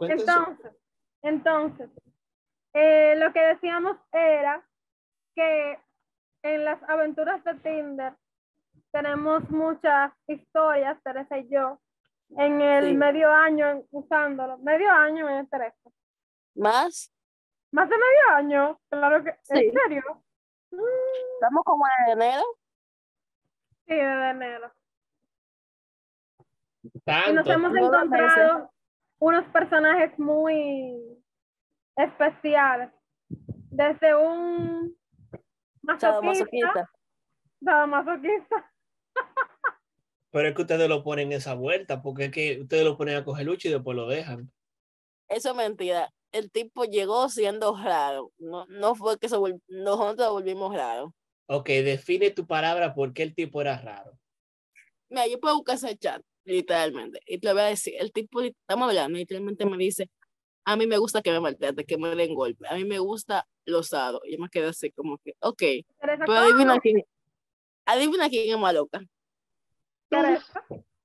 Entonces, entonces, eh, lo que decíamos era que en las aventuras de Tinder tenemos muchas historias, Teresa y yo, en el medio año usándolo, medio año en el teléfono. ¿Más? ¿Más de medio año? Claro que, ¿en serio? ¿Estamos como en enero? Sí, de enero. Y nos hemos encontrado unos personajes muy especiales. Desde un masoquista. masoquista. Pero es que ustedes lo ponen esa vuelta, porque es que ustedes lo ponen a coger lucha y después lo dejan. Eso es mentira. El tipo llegó siendo raro. No, no fue que se nosotros lo volvimos raro. Ok, define tu palabra porque el tipo era raro. Mira, yo puedo buscar ese chat, literalmente. Y te voy a decir, el tipo, estamos hablando, literalmente me dice, a mí me gusta que me maltrate, que me den golpe. A mí me gusta los osado. Y yo me quedo así como que, ok. Pero adivina quién, adivina quién es más loca.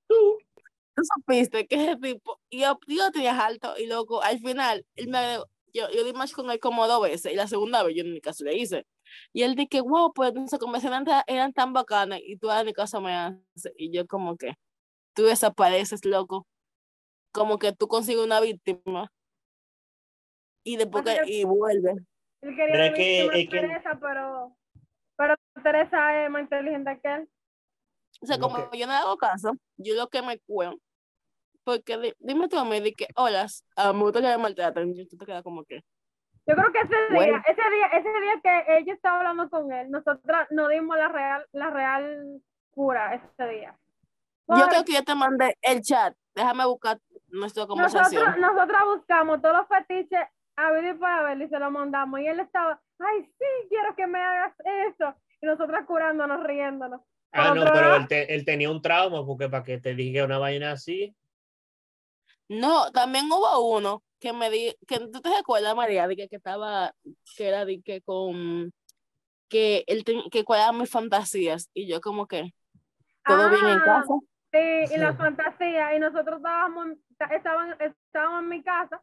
Tú. Tú supiste que ese tipo, yo, yo tenía alto y loco, al final, él me, yo, yo di más con él como dos veces y la segunda vez yo en mi caso le hice. Y él dije, wow, pues esas conversaciones eran tan bacanas y tú en mi casa me haces. Y yo como que, tú desapareces, loco. Como que tú consigues una víctima y después y vuelve. Él quería que, es que... Teresa, pero, pero Teresa es más inteligente que él. O sea, como yo no le hago caso, yo lo que me cuento, porque dime tú a mí, de que, hola, a me gusta que me maltraten, y tú te quedas como que, yo creo que ese día, ese día, ese día que ella estaba hablando con él, nosotras no dimos la real, la real cura ese día. Yo creo que yo te mandé el chat. Déjame buscar nuestra conversación. Nosotros, buscamos todos los fetiches a ver y para ver y se lo mandamos. Y él estaba, ay, sí, quiero que me hagas eso. Y nosotras curándonos, riéndonos. Ah, no, pero él, él, tenía un trauma porque para que te dije una vaina así. No, también hubo uno que me di, que tú te recuerdas, María, de que, que estaba, que era de que con, que él que cuidaba mis fantasías y yo como que, todo bien en ah, casa. Sí, y las fantasías, y nosotros estábamos, estaban, estábamos en mi casa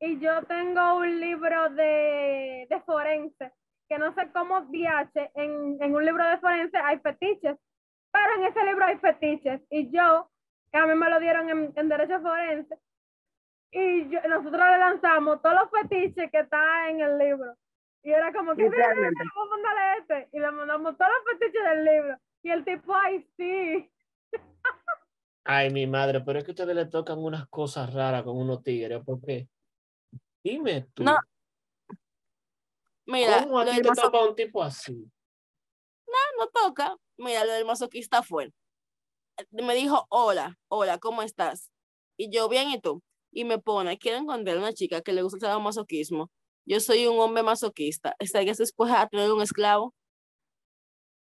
y yo tengo un libro de, de forense, que no sé cómo viaje, en, en un libro de forense hay fetiches, pero en ese libro hay fetiches, y yo, que a mí me lo dieron en, en derecho forense, y nosotros le lanzamos todos los fetiches que están en el libro. Y era como que, vamos a mandarle este. Y le mandamos todos los fetiches del libro. Y el tipo, ay, sí. Ay, mi madre, pero es que ustedes le tocan unas cosas raras con unos tigres, porque dime tú. No. Mira, ¿cómo a ti te toca un tipo así? No, no toca. Mira, lo del masoquista fue. Me dijo, hola, hola, ¿cómo estás? Y yo, bien, ¿y tú? y me pone, quiero encontrar una chica que le gusta el masoquismo. Yo soy un hombre masoquista. ¿Estarías dispuesta a tener un esclavo?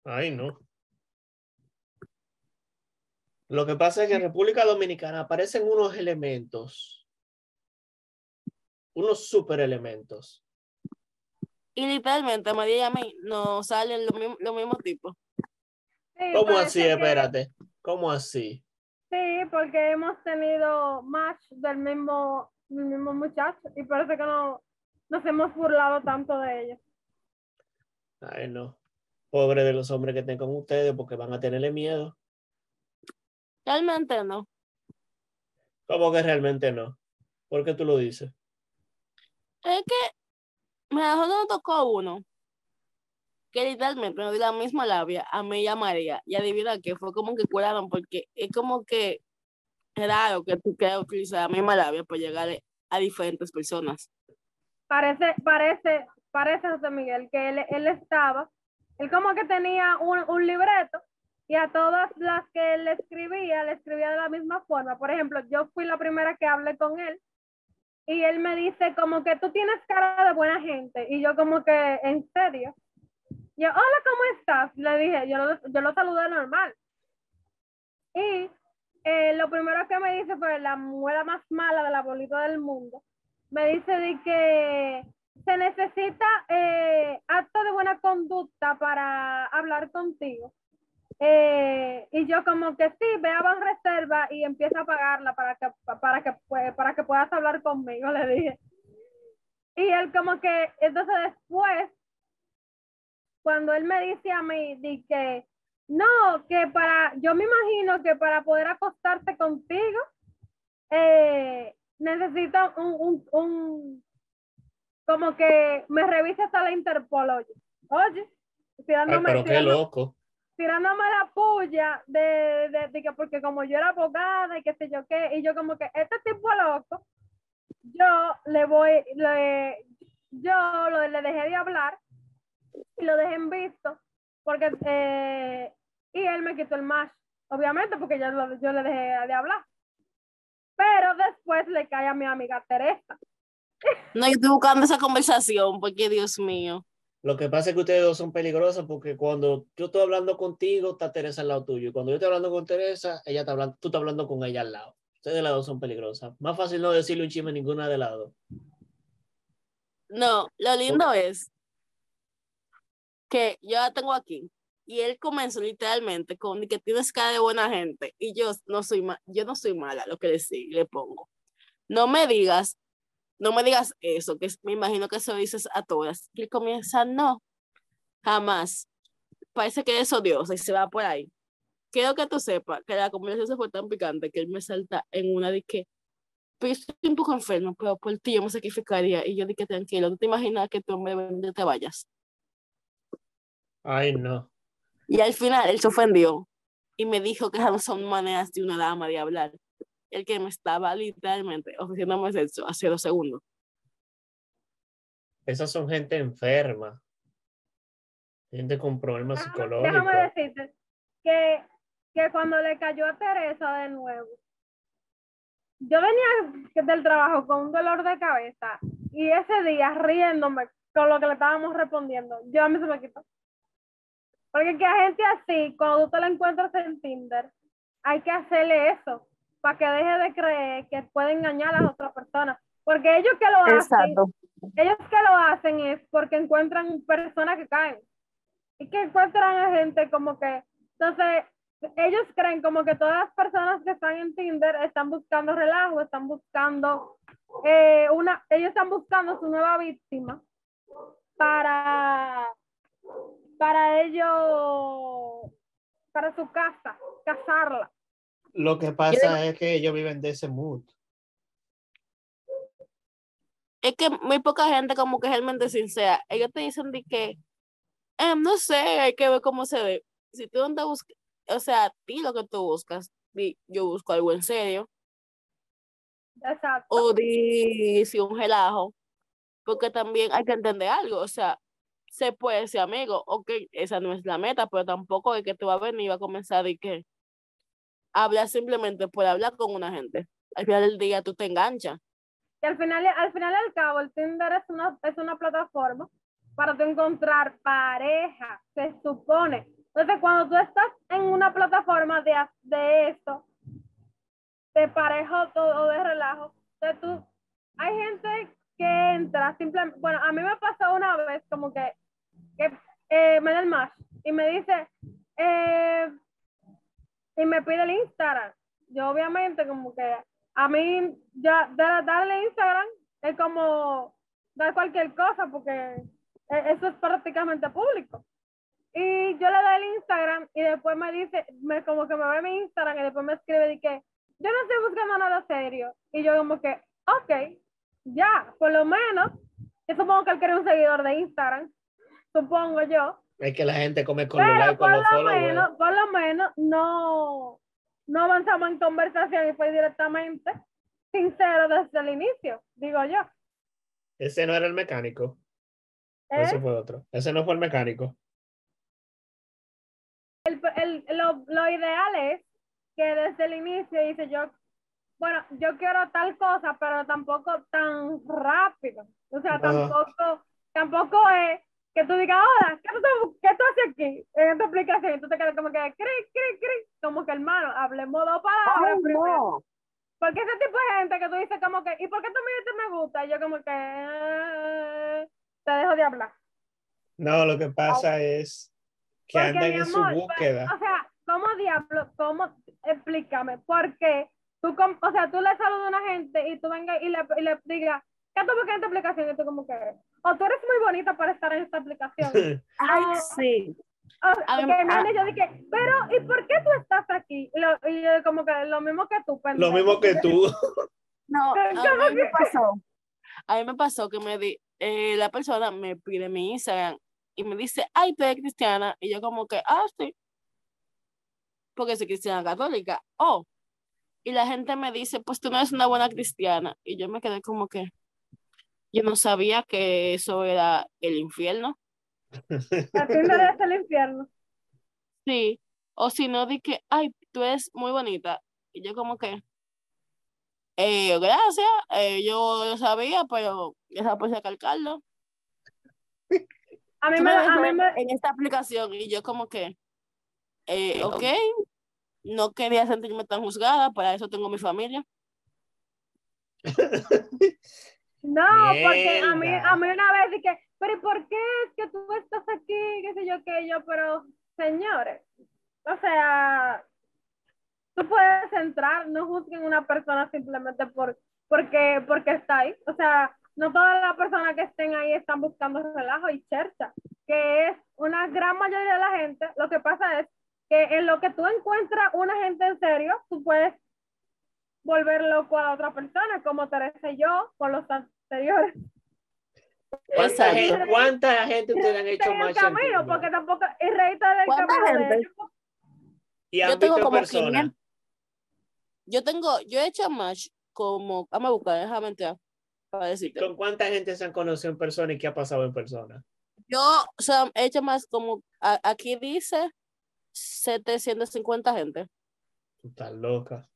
Ay, no. Lo que pasa es que en República Dominicana aparecen unos elementos, unos super elementos. Y literalmente María y a mí nos salen los mismos lo mismo tipos. ¿Cómo así? Espérate. ¿Cómo así? Sí, porque hemos tenido match del mismo, mismo muchacho y parece que no nos hemos burlado tanto de ellos. Ay, no. Pobre de los hombres que estén con ustedes porque van a tenerle miedo. Realmente no. ¿Cómo que realmente no? ¿Por qué tú lo dices? Es que me dejó no tocó uno que literalmente me dio la misma labia a mí y a María. Y adivina que fue como que curaron, porque es como que raro que tú quieras utilizar la misma labia para llegar a diferentes personas. Parece, parece, parece, José Miguel, que él, él estaba, él como que tenía un, un libreto y a todas las que él escribía, le escribía de la misma forma. Por ejemplo, yo fui la primera que hablé con él y él me dice como que tú tienes cara de buena gente y yo como que, ¿en serio? Yo, hola, ¿cómo estás? Le dije, yo lo, yo lo saludé normal. Y eh, lo primero que me dice fue la muela más mala de la bolita del mundo. Me dice de que se necesita eh, acto de buena conducta para hablar contigo. Eh, y yo como que sí, ve a reserva y empieza a pagarla para que, para que, para que puedas hablar conmigo, le dije. Y él como que, entonces después, cuando él me dice a mí, di que, no, que para, yo me imagino que para poder acostarte contigo, eh, necesito un, un, un, como que me revise hasta la Interpol, oye, oye, pero qué loco. Tirándome la puya de, de, que porque como yo era abogada y qué sé yo qué, y yo como que este tipo loco, yo le voy, le, yo lo, le dejé de hablar y lo dejé en visto porque eh, y él me quitó el match, obviamente porque yo, yo le dejé de hablar. Pero después le cae a mi amiga Teresa. No, yo estoy buscando esa conversación porque Dios mío. Lo que pasa es que ustedes dos son peligrosos porque cuando yo estoy hablando contigo, está Teresa al lado tuyo. Y cuando yo estoy hablando con Teresa, ella está hablando, tú estás hablando con ella al lado. Ustedes de las dos son peligrosas. Más fácil no decirle un chisme ninguna de lado. No, lo lindo es que yo la tengo aquí y él comenzó literalmente con que tienes cara de buena gente y yo no soy yo no soy mala, lo que le, le pongo. No me digas, no me digas eso, que me imagino que eso dices a todas. Y comienza, no, jamás. Parece que es odioso y se va por ahí. Quiero que tú sepas que la conversación se fue tan picante que él me salta en una de que, pero yo estoy un poco enfermo, pero por ti yo me sacrificaría. Y yo dije, tranquilo, no te imaginas que tú hombre te vayas. Ay, no. Y al final él se ofendió y me dijo que esas son maneras de una dama de hablar. El que me estaba literalmente ofreciéndome sexo hace dos segundos. Esas son gente enferma. Gente con problemas psicológicos. Déjame decirte que, que cuando le cayó a Teresa de nuevo, yo venía del trabajo con un dolor de cabeza y ese día riéndome con lo que le estábamos respondiendo, yo a mí se me quitó. Porque que a gente así, cuando tú te la encuentras en Tinder, hay que hacerle eso, para que deje de creer que puede engañar a las otras personas. Porque ellos que lo hacen, ellos que lo hacen es porque encuentran personas que caen. Y que encuentran a gente como que, entonces, ellos creen como que todas las personas que están en Tinder están buscando relajo, están buscando eh, una, ellos están buscando su nueva víctima para para ellos, para su casa, casarla. Lo que pasa es que ellos viven de ese mood. Es que muy poca gente como que es realmente sincera. Ellos te dicen de que, em, no sé, hay que ver cómo se ve. Si tú donde buscas, o sea, a ti lo que tú buscas, yo busco algo en serio. Exacto. O di si un relajo. Porque también hay que entender algo, o sea, se puede ser amigo. Ok, esa no es la meta, pero tampoco es que tú vas a venir y va a comenzar y que hablar simplemente por hablar con una gente. Al final del día tú te enganchas. Y al final, al final del cabo, el Tinder es una, es una plataforma para tú encontrar pareja, se supone. Entonces, cuando tú estás en una plataforma de, de esto, de pareja o de relajo, entonces tú, hay gente que entra simplemente, bueno, a mí me pasó una vez como que que eh, me da el match y me dice, eh, y me pide el Instagram. Yo obviamente como que a mí ya darle Instagram es como dar cualquier cosa porque e, eso es prácticamente público. Y yo le doy el Instagram y después me dice, me, como que me ve mi Instagram y después me escribe de que yo no estoy buscando nada serio. Y yo como que, ok, ya, por lo menos, yo supongo que él quiere un seguidor de Instagram supongo yo. Es que la gente come con los likes, con los Menos, por lo menos no, no avanzamos en conversación y fue directamente sincero desde el inicio, digo yo. Ese no era el mecánico. Ese ¿Eh? fue otro. Ese no fue el mecánico. El, el, lo, lo, ideal es que desde el inicio dice yo, bueno, yo quiero tal cosa, pero tampoco tan rápido. O sea, tampoco, tampoco es que tú digas, hola, ¿qué tú, qué tú haces aquí en esta aplicación? Y tú te quedas como que, cri, cri, cri, como que hermano, hablemos dos palabras primero. Porque ese tipo de gente que tú dices como que, ¿y por qué tú me dices me gusta? Y yo como que, eh, te dejo de hablar. No, lo que pasa es que andan en su búsqueda. o sea, ¿cómo diablo, cómo, explícame, por qué tú, o sea, tú le saludas a una gente y tú vengas y le, y le digas, ¿qué tú buscas en esta aplicación? Y tú como que, o tú eres muy bonita para estar en esta aplicación. Ay, Ah. sí. O, A mí- que me han ah. dicho de que, pero, ¿y por qué tú estás aquí? Y, lo- y yo como que lo mismo que tú, Lo pendejo. mismo que tú. No, a ¿Cómo mí me pasó. A mí me pasó que me di, eh, la persona me pide mi Instagram y me dice, ay, tú eres cristiana. Y yo como que, ah, sí. Porque soy cristiana católica. Oh. Y la gente me dice, pues tú no eres una buena cristiana. Y yo me quedé como que, yo no sabía que eso era el infierno. A Tinder es el infierno. Sí. O si no, di que, ay, tú eres muy bonita. Y yo como que, eh, gracias, eh, yo lo sabía, pero esa por calcarlo. A mí me, a mí me, en esta aplicación y yo como que, eh, ok, no quería sentirme tan juzgada, para eso tengo mi familia. No, porque a mí, Mierda. a mí una vez dije, pero ¿y por qué es que tú estás aquí? ¿Qué sé yo qué? Yo, pero señores, o sea, tú puedes entrar, no juzguen una persona simplemente por, porque, porque está ahí. O sea, no todas las personas que estén ahí están buscando relajo y chercha, que es una gran mayoría de la gente. Lo que pasa es que en lo que tú encuentras una gente en serio, tú puedes volver loco a otra persona, como Teresa y yo, con los anteriores. ¿Cuánta gente, cuánta gente ustedes han hecho en el más camino, porque tampoco, y reírte del ¿Cuánta camino de gente? Y han Yo tengo visto como personas. 500. Yo tengo, yo he hecho match como, vamos a buscar, déjame entrar para decirte. ¿Con cuánta gente se han conocido en persona y qué ha pasado en persona? Yo, o sea, he hecho más como, a- aquí dice 750 gente. Tú estás loca.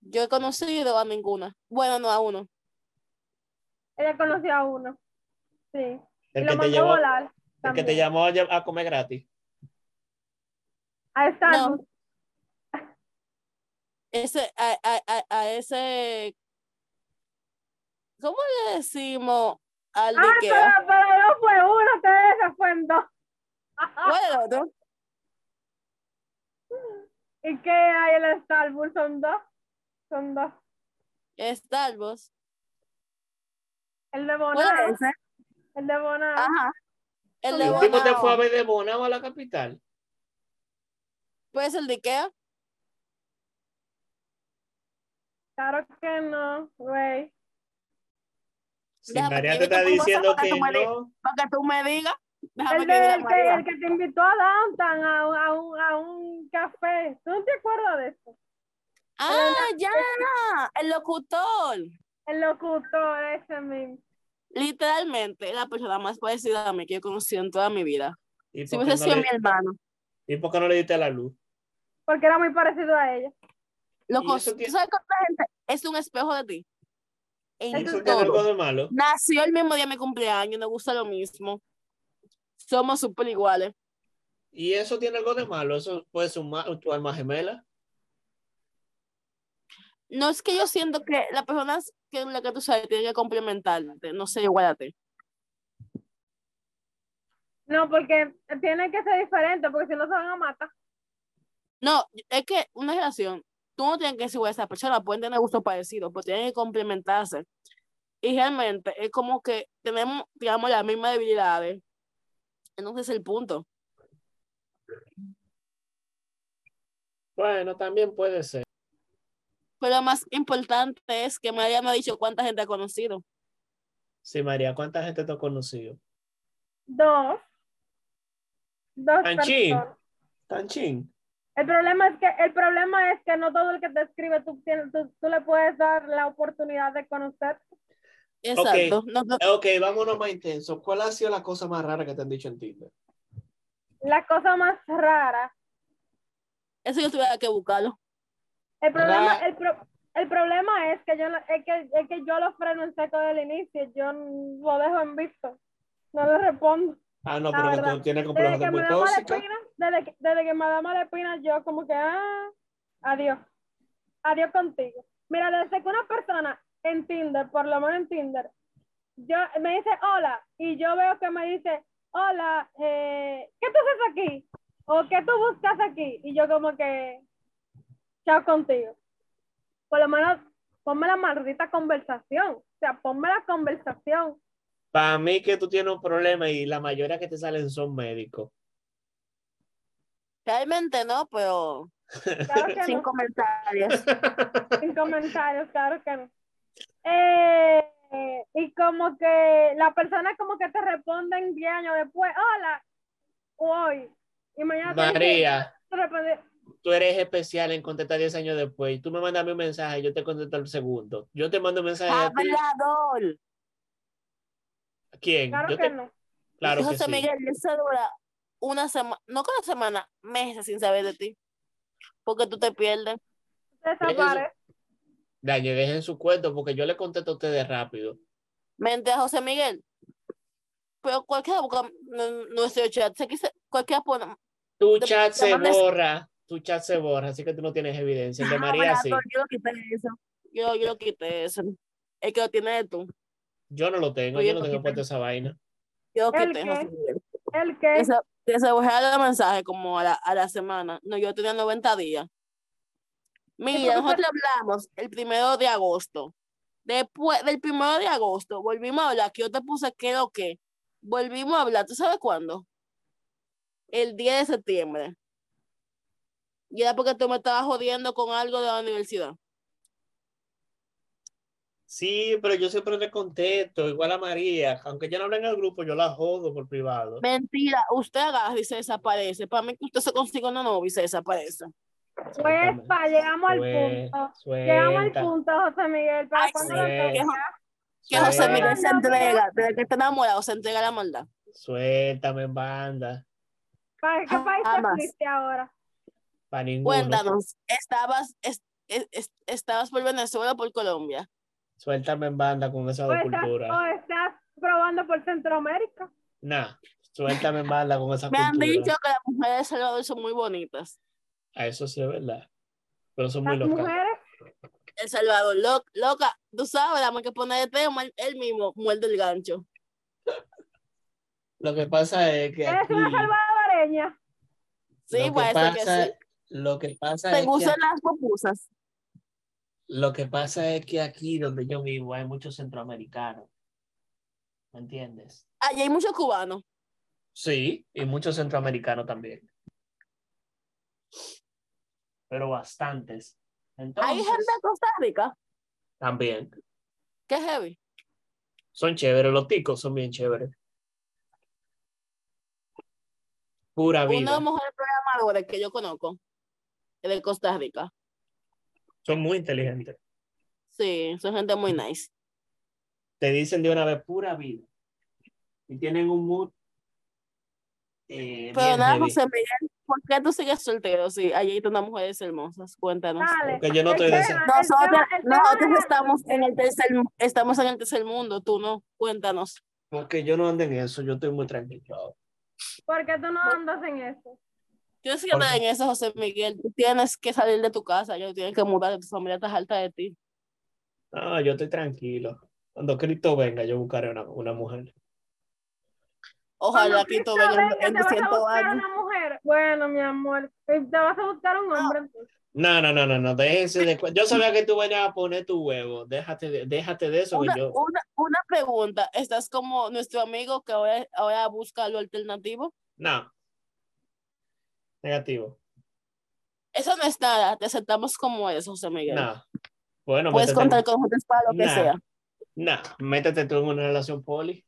Yo he conocido a ninguna. Bueno, no a uno. Ella conoció a uno. Sí. y El lo que te mandó a llevó, volar. el que te llamó a, comer gratis. A Starbucks. Ese, a, a, a, a ese, ¿cómo le decimos al de Ah, Ikea? pero, pero no fue uno, Teresa, fue en dos. ¿Cuál es el otro? ¿Y qué hay en el Starbucks? Son dos. Son dos. Starbucks. El de ¿Cuál Bonao. El de Bonao. Ajá. El de ¿El tipo te Bonao. fue a ver de Bonao a la capital? Pues el de Ikea. Claro que no, güey. Si María que te está diciendo que que tú me no. Para que tú me digas. Déjame El, que de- diga el que, el que te invitó a Downtown a, un- a, un, a un café. ¿Tú no te acuerdas de eso? Ah, ya. El locutor. El locutor ese mismo. Literalmente, la persona más parecida a mí que yo he conocido en toda mi vida. ¿Y Si por, hubiese qué no sido mi le, hermano. ¿Y por qué no le diste la luz? Porque era muy parecido a ella. Loco, eso ¿tú sabes cuánta gente es un espejo de ti? En ¿Y Eso eso es tiene algo todo. de malo? Nació el mismo día de mi cumpleaños, nos gusta lo mismo. Somos súper iguales. ¿Y eso tiene algo de malo? ¿Eso puede ser tu alma gemela? No es que yo siento que las personas que la que tú sabes tienen que complementarte, no sé, igual a ti. No, porque tiene que ser diferente, porque si no se van a matar. No, es que una relación, tú no tienes que ser igual a esa persona, pueden tener gustos parecidos, pero tienen que complementarse. Y realmente es como que tenemos, digamos, las mismas debilidades. Entonces es el punto. Bueno, también puede ser. Pero lo más importante es que María me ha dicho cuánta gente ha conocido. Sí, María, ¿cuánta gente te ha conocido? Dos. Dos Anchín. personas. Tan chin. El problema es que el problema es que no todo el que te escribe tú, tú, tú le puedes dar la oportunidad de conocer. Exacto. No, no, Ok, vámonos más intenso. ¿Cuál ha sido la cosa más rara que te han dicho en Tinder? La cosa más rara. eso yo tuviera que buscarlo. El problema, el, pro- el problema es que yo es que, es que yo lo freno en seco del inicio, yo lo dejo en visto. No le respondo. Ah, no, pero que tú tienes Desde que de muy me da espina, desde que, desde que me da mala espina, yo como que, ah, adiós. Adiós contigo. Mira, desde que una persona en Tinder, por lo menos en Tinder, yo me dice hola y yo veo que me dice, hola, eh, ¿qué tú haces aquí? o qué tú buscas aquí, y yo como que, chao contigo. Por lo menos, ponme la maldita conversación, o sea, ponme la conversación. Para mí que tú tienes un problema y la mayoría que te salen son médicos. Realmente no, pero Claro que sin no, comentarios. sin comentarios, claro que no. Eh, y como que la persona como que te responden 10 años después, hola, hoy. Y mañana María, te responde, tú eres especial en contestar 10 años después. Tú me mandas un mensaje, yo te contesto al segundo. Yo te mando un mensaje a ti. Hablador. ¿Quién? claro Yo que te- no. Claro que José sí. Miguel, eso dura una semana, no cada semana, meses sin saber de ti. Porque tú te pierdes. Desaparece. Dañe, dejen su cuento porque yo le contesto a ustedes rápido. Mente a José Miguel. Pero cualquiera busca nu- nuestro chat. Se quise, cualquiera pone. Tu chat se borra, tu chat se borra, así que tú no tienes evidencia. El de Ah, María sí. Yo lo quité eso. Yo, yo lo quité eso. El que lo tiene tú. Yo no lo tengo, Oye, yo no tengo puesto esa vaina. Yo lo ¿El quité, qué? El que, Que se, que se bajara el mensaje como a la, a la semana. No, yo tenía 90 días. Mira, nosotros hablamos el primero de agosto. Después del primero de agosto, volvimos a hablar, que yo te puse que lo que. Volvimos a hablar, ¿tú sabes cuándo? El 10 de septiembre. Y era porque tú me estabas jodiendo con algo de la universidad. Sí, pero yo siempre le contesto, igual a María. Aunque ya no hablen en el grupo, yo la jodo por privado. Mentira, usted agarra y se desaparece. Para mí que usted se consigue una novia y se desaparece. pues, Suéltame. pa, llegamos al punto. Llegamos al Suelta, punto, José Miguel. ¿Para Ay, cuándo lo que- José suelta- Miguel se entrega, desde que está enamorado, se entrega la maldad. Suéltame banda. ¿Para qué país te fuiste ahora? Para ninguno. Cuéntanos, ¿estabas, es- es- es- ¿estabas por Venezuela o por Colombia? Suéltame en banda con esa ¿O estás, cultura. o estás probando por Centroamérica? Nah, suéltame en banda con esa Me han cultura. dicho que las mujeres de Salvador son muy bonitas. A eso sí es verdad. Pero son muy Las locas. mujeres, El Salvador, lo- loca, tú sabes, dame que poner el tema, él- mismo muerde el gancho. Lo que pasa es que eres aquí, una salvadoreña. Sí, lo que puede ser que sí. Lo que pasa ¿Te es que gustan las pupusas? Lo que pasa es que aquí donde yo vivo hay muchos centroamericanos. ¿Me entiendes? Allí hay muchos cubanos. Sí, y muchos centroamericanos también. Pero bastantes. Entonces, Hay gente de Costa Rica. también. Qué heavy. Son chéveres, los ticos son bien chéveres. Pura Uno de vida. los mejores programadores que yo conozco de Costa Rica. Son muy inteligentes. Sí, son gente muy nice. Te dicen de una vez pura vida. Y tienen un mood. eh, Pero nada, heavy. José Miguel, ¿por qué tú sigues soltero? Sí, allí hay unas mujeres hermosas. Cuéntanos. Dale. Porque yo no estoy de tema- Nosotros, tema- el tema nosotros es- estamos en el tercer, estamos en el tercer mundo, tú no. Cuéntanos. Porque yo no ando en eso, yo estoy muy tranquilo. ¿Por qué tú no andas en eso? Tienes que en eso, José Miguel. Tú tienes que salir de tu casa, ya tienes que mudar, tu familia está alta de ti. No, yo estoy tranquilo. Cuando Cristo venga, yo buscaré una, una mujer. Ojalá Cristo venga, en te vas a 200 buscar años. una mujer. Bueno, mi amor, te vas a buscar un hombre. entonces. No, no, no, no, no, déjense de... Yo sabía que tú venías a poner tu huevo. Déjate de, déjate de eso. que Una, yo... una, una pregunta, ¿estás como nuestro amigo que ahora, ahora busca lo alternativo? No. Negativo. Eso no es nada, te aceptamos como eres, José Miguel. No. Bueno, Puedes métete, contar con nosotros para lo que Nah. sea. no, métete tú en una relación poli.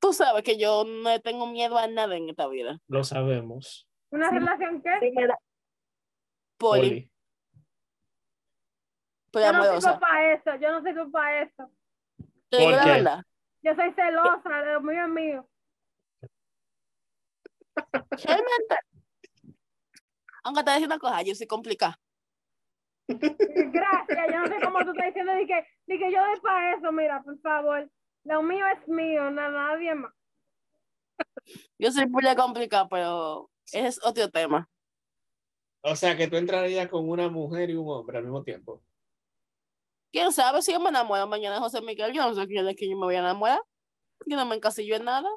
Tú sabes que yo no tengo miedo a nada en esta vida. Lo sabemos. ¿Una relación qué? Sí, me da- Poli, Poli. pero Yo no sirvo para eso, yo no sirvo para eso. Te digo ¿Por la verdad. Yo soy celosa, de lo mío es mío. Realmente. Aunque te decir una cosa, yo soy complicada. Gracias, yo no sé cómo tú estás diciendo de que, de que yo doy para eso, mira, por favor. Lo mío es mío, na- nadie más. Yo soy pura complicada, pero ese es otro tema. O sea, que tú entrarías con una mujer y un hombre al mismo tiempo. ¿Quién sabe si yo me enamoro mañana de José Miguel? Yo no sé quién es que yo me voy a enamorar. Yo no me encasillo en nada.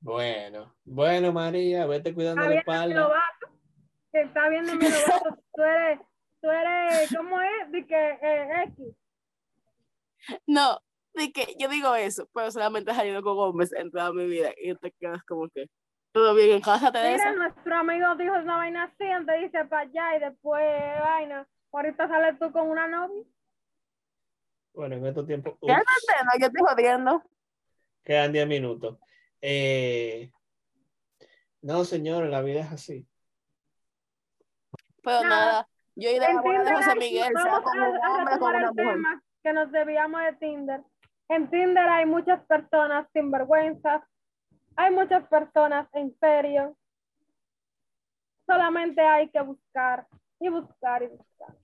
Bueno, bueno, María, vete cuidando la viendo mi espalda. lobato. Que está viendo mi lobato. Tú eres, tú eres, ¿cómo es? De que eh, X. No, de que yo digo eso, pero solamente he salido con hombres en toda mi vida y te quedas como que todo bien en casa, Mira, Teresa. nuestro amigo dijo una vaina así, antes dice para allá y después vaina. Ahorita sales tú con una novia. Bueno, en estos tiempos. ups, Cálmate, no, yo estoy jodiendo. quedan 10 minutos. Eh, no, señor, la vida es así. Pero Nada. nada, yo iré a la boda de José Miguel, sea con un hombre con una mujer. que nos debíamos de Tinder. En Tinder hay muchas personas sinvergüenzas, hay muchas personas en serio. Solamente hay que buscar y buscar y buscar.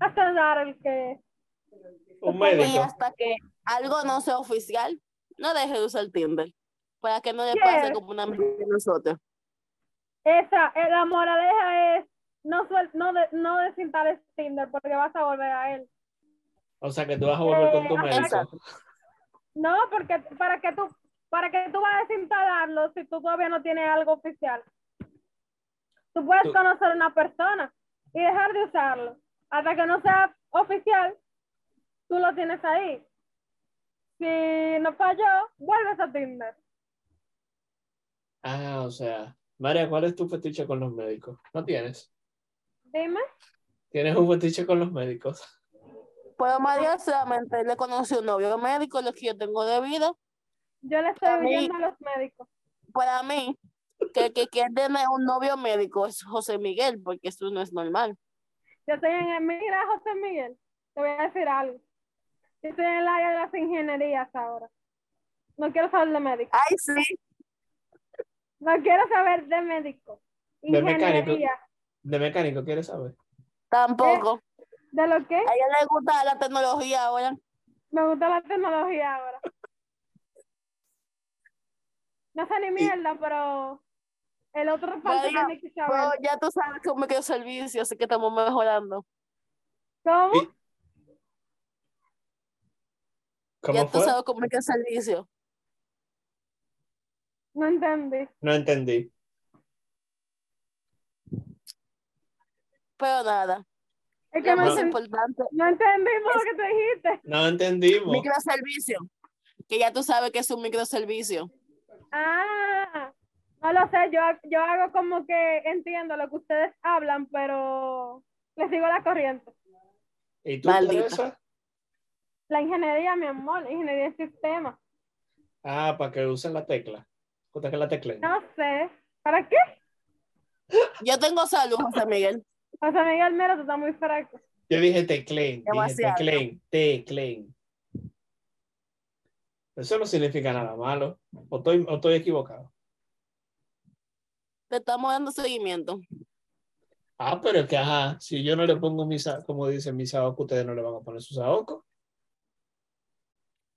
Hasta dar el que Un médico. hasta que algo no sea oficial, no deje de usar Tinder. Para que no le Yes. pase como una amiga de nosotros. esa, eh, la moraleja es no, suel- no, de- no desinstales Tinder porque vas a volver a él. O sea que tú vas a volver con tu Eh, médico. No, porque para que tú, para que tú vas a desinstalarlo si tú todavía no tienes algo oficial. Tú puedes Tú- conocer a una persona y dejar de usarlo. Hasta que no sea oficial, tú lo tienes ahí. Si no falló, vuelves a Tinder. Ah, o sea. María, ¿cuál es tu fetiche con los médicos? ¿No tienes? Dime. ¿Tienes un fetiche con los médicos? Pero María solamente le conoció un novio médico, lo que yo tengo de vida. Yo le estoy huyendo a los médicos. Para mí, que el que quiere tener un novio médico es José Miguel, porque eso no es normal. Yo estoy en el, mira, José Miguel, te voy a decir algo. Yo estoy en el área de las ingenierías ahora. No quiero saber de médico. Ay, sí. No quiero saber de médico. De mecánico. Ingeniería. ¿De mecánico quieres saber? Tampoco. ¿De lo que? A ella le gusta la tecnología ahora. Me gusta la tecnología ahora. No sé ni mierda, pero el otro parte tiene que saber. ya tú sabes cómo me quedo servicio, así que estamos mejorando. ¿Cómo? Y- ¿Cómo ya tú sabes cómo me quedo servicio. No entendí. No entendí. Pero nada, Es que no, importante, no entendimos lo que te dijiste. No entendimos. microservicio. Que ya tú sabes que es un microservicio. Ah, no lo sé. Yo, yo hago como que entiendo lo que ustedes hablan, pero les sigo la corriente. ¿Y tú. Teresa? La ingeniería, mi amor, la ingeniería de sistemas. Ah, para que usen la tecla. Puta que la teclen. No sé. ¿Para qué? Yo tengo salud, José Miguel. José Miguel, mira, tú estás muy fresco. Yo dije teclen, dije teclen, teclen. Eso no significa nada malo. O estoy, o estoy equivocado. Te estamos dando seguimiento. Ah, pero es que, ajá, si yo no le pongo mi, como dicen mis saocos, ustedes no le van a poner sus saocos.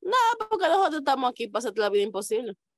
Ah, porque nosotros estamos aquí para hacerte la vida imposible.